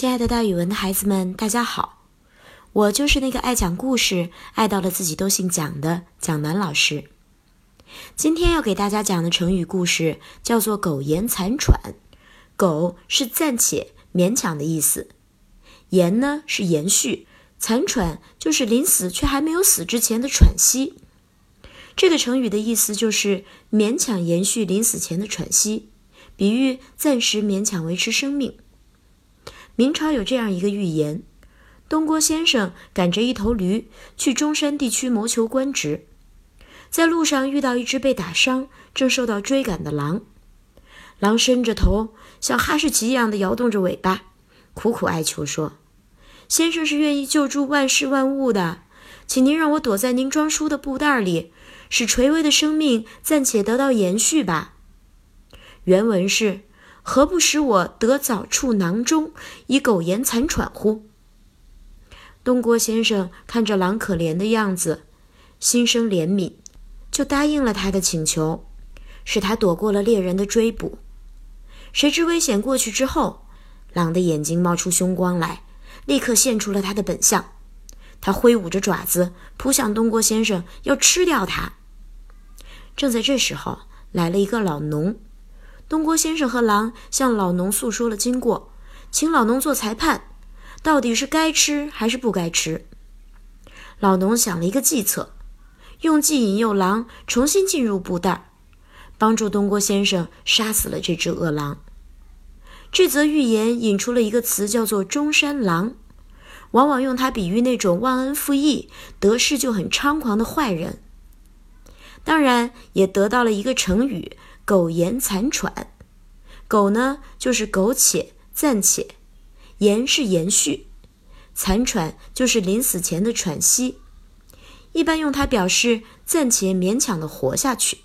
亲爱的，大语文的孩子们，大家好！我就是那个爱讲故事、爱到了自己都姓蒋的蒋楠老师。今天要给大家讲的成语故事叫做“苟延残喘”。苟是暂且、勉强的意思，延呢是延续，残喘就是临死却还没有死之前的喘息。这个成语的意思就是勉强延续临死前的喘息，比喻暂时勉强维持生命。明朝有这样一个寓言：东郭先生赶着一头驴去中山地区谋求官职，在路上遇到一只被打伤、正受到追赶的狼。狼伸着头，像哈士奇一样的摇动着尾巴，苦苦哀求说：“先生是愿意救助万事万物的，请您让我躲在您装书的布袋里，使垂危的生命暂且得到延续吧。”原文是。何不使我得早处囊中，以苟延残喘乎？东郭先生看着狼可怜的样子，心生怜悯，就答应了他的请求，使他躲过了猎人的追捕。谁知危险过去之后，狼的眼睛冒出凶光来，立刻现出了他的本相。他挥舞着爪子扑向东郭先生，要吃掉他。正在这时候，来了一个老农。东郭先生和狼向老农诉说了经过，请老农做裁判，到底是该吃还是不该吃？老农想了一个计策，用计引诱狼重新进入布袋，帮助东郭先生杀死了这只恶狼。这则寓言引出了一个词，叫做“中山狼”，往往用它比喻那种忘恩负义、得势就很猖狂的坏人。当然，也得到了一个成语。苟延残喘，苟呢就是苟且、暂且；延是延续，残喘就是临死前的喘息。一般用它表示暂且勉强的活下去。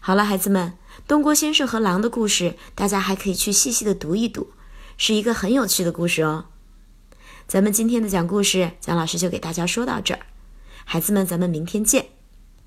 好了，孩子们，东郭先生和狼的故事，大家还可以去细细的读一读，是一个很有趣的故事哦。咱们今天的讲故事，蒋老师就给大家说到这儿，孩子们，咱们明天见。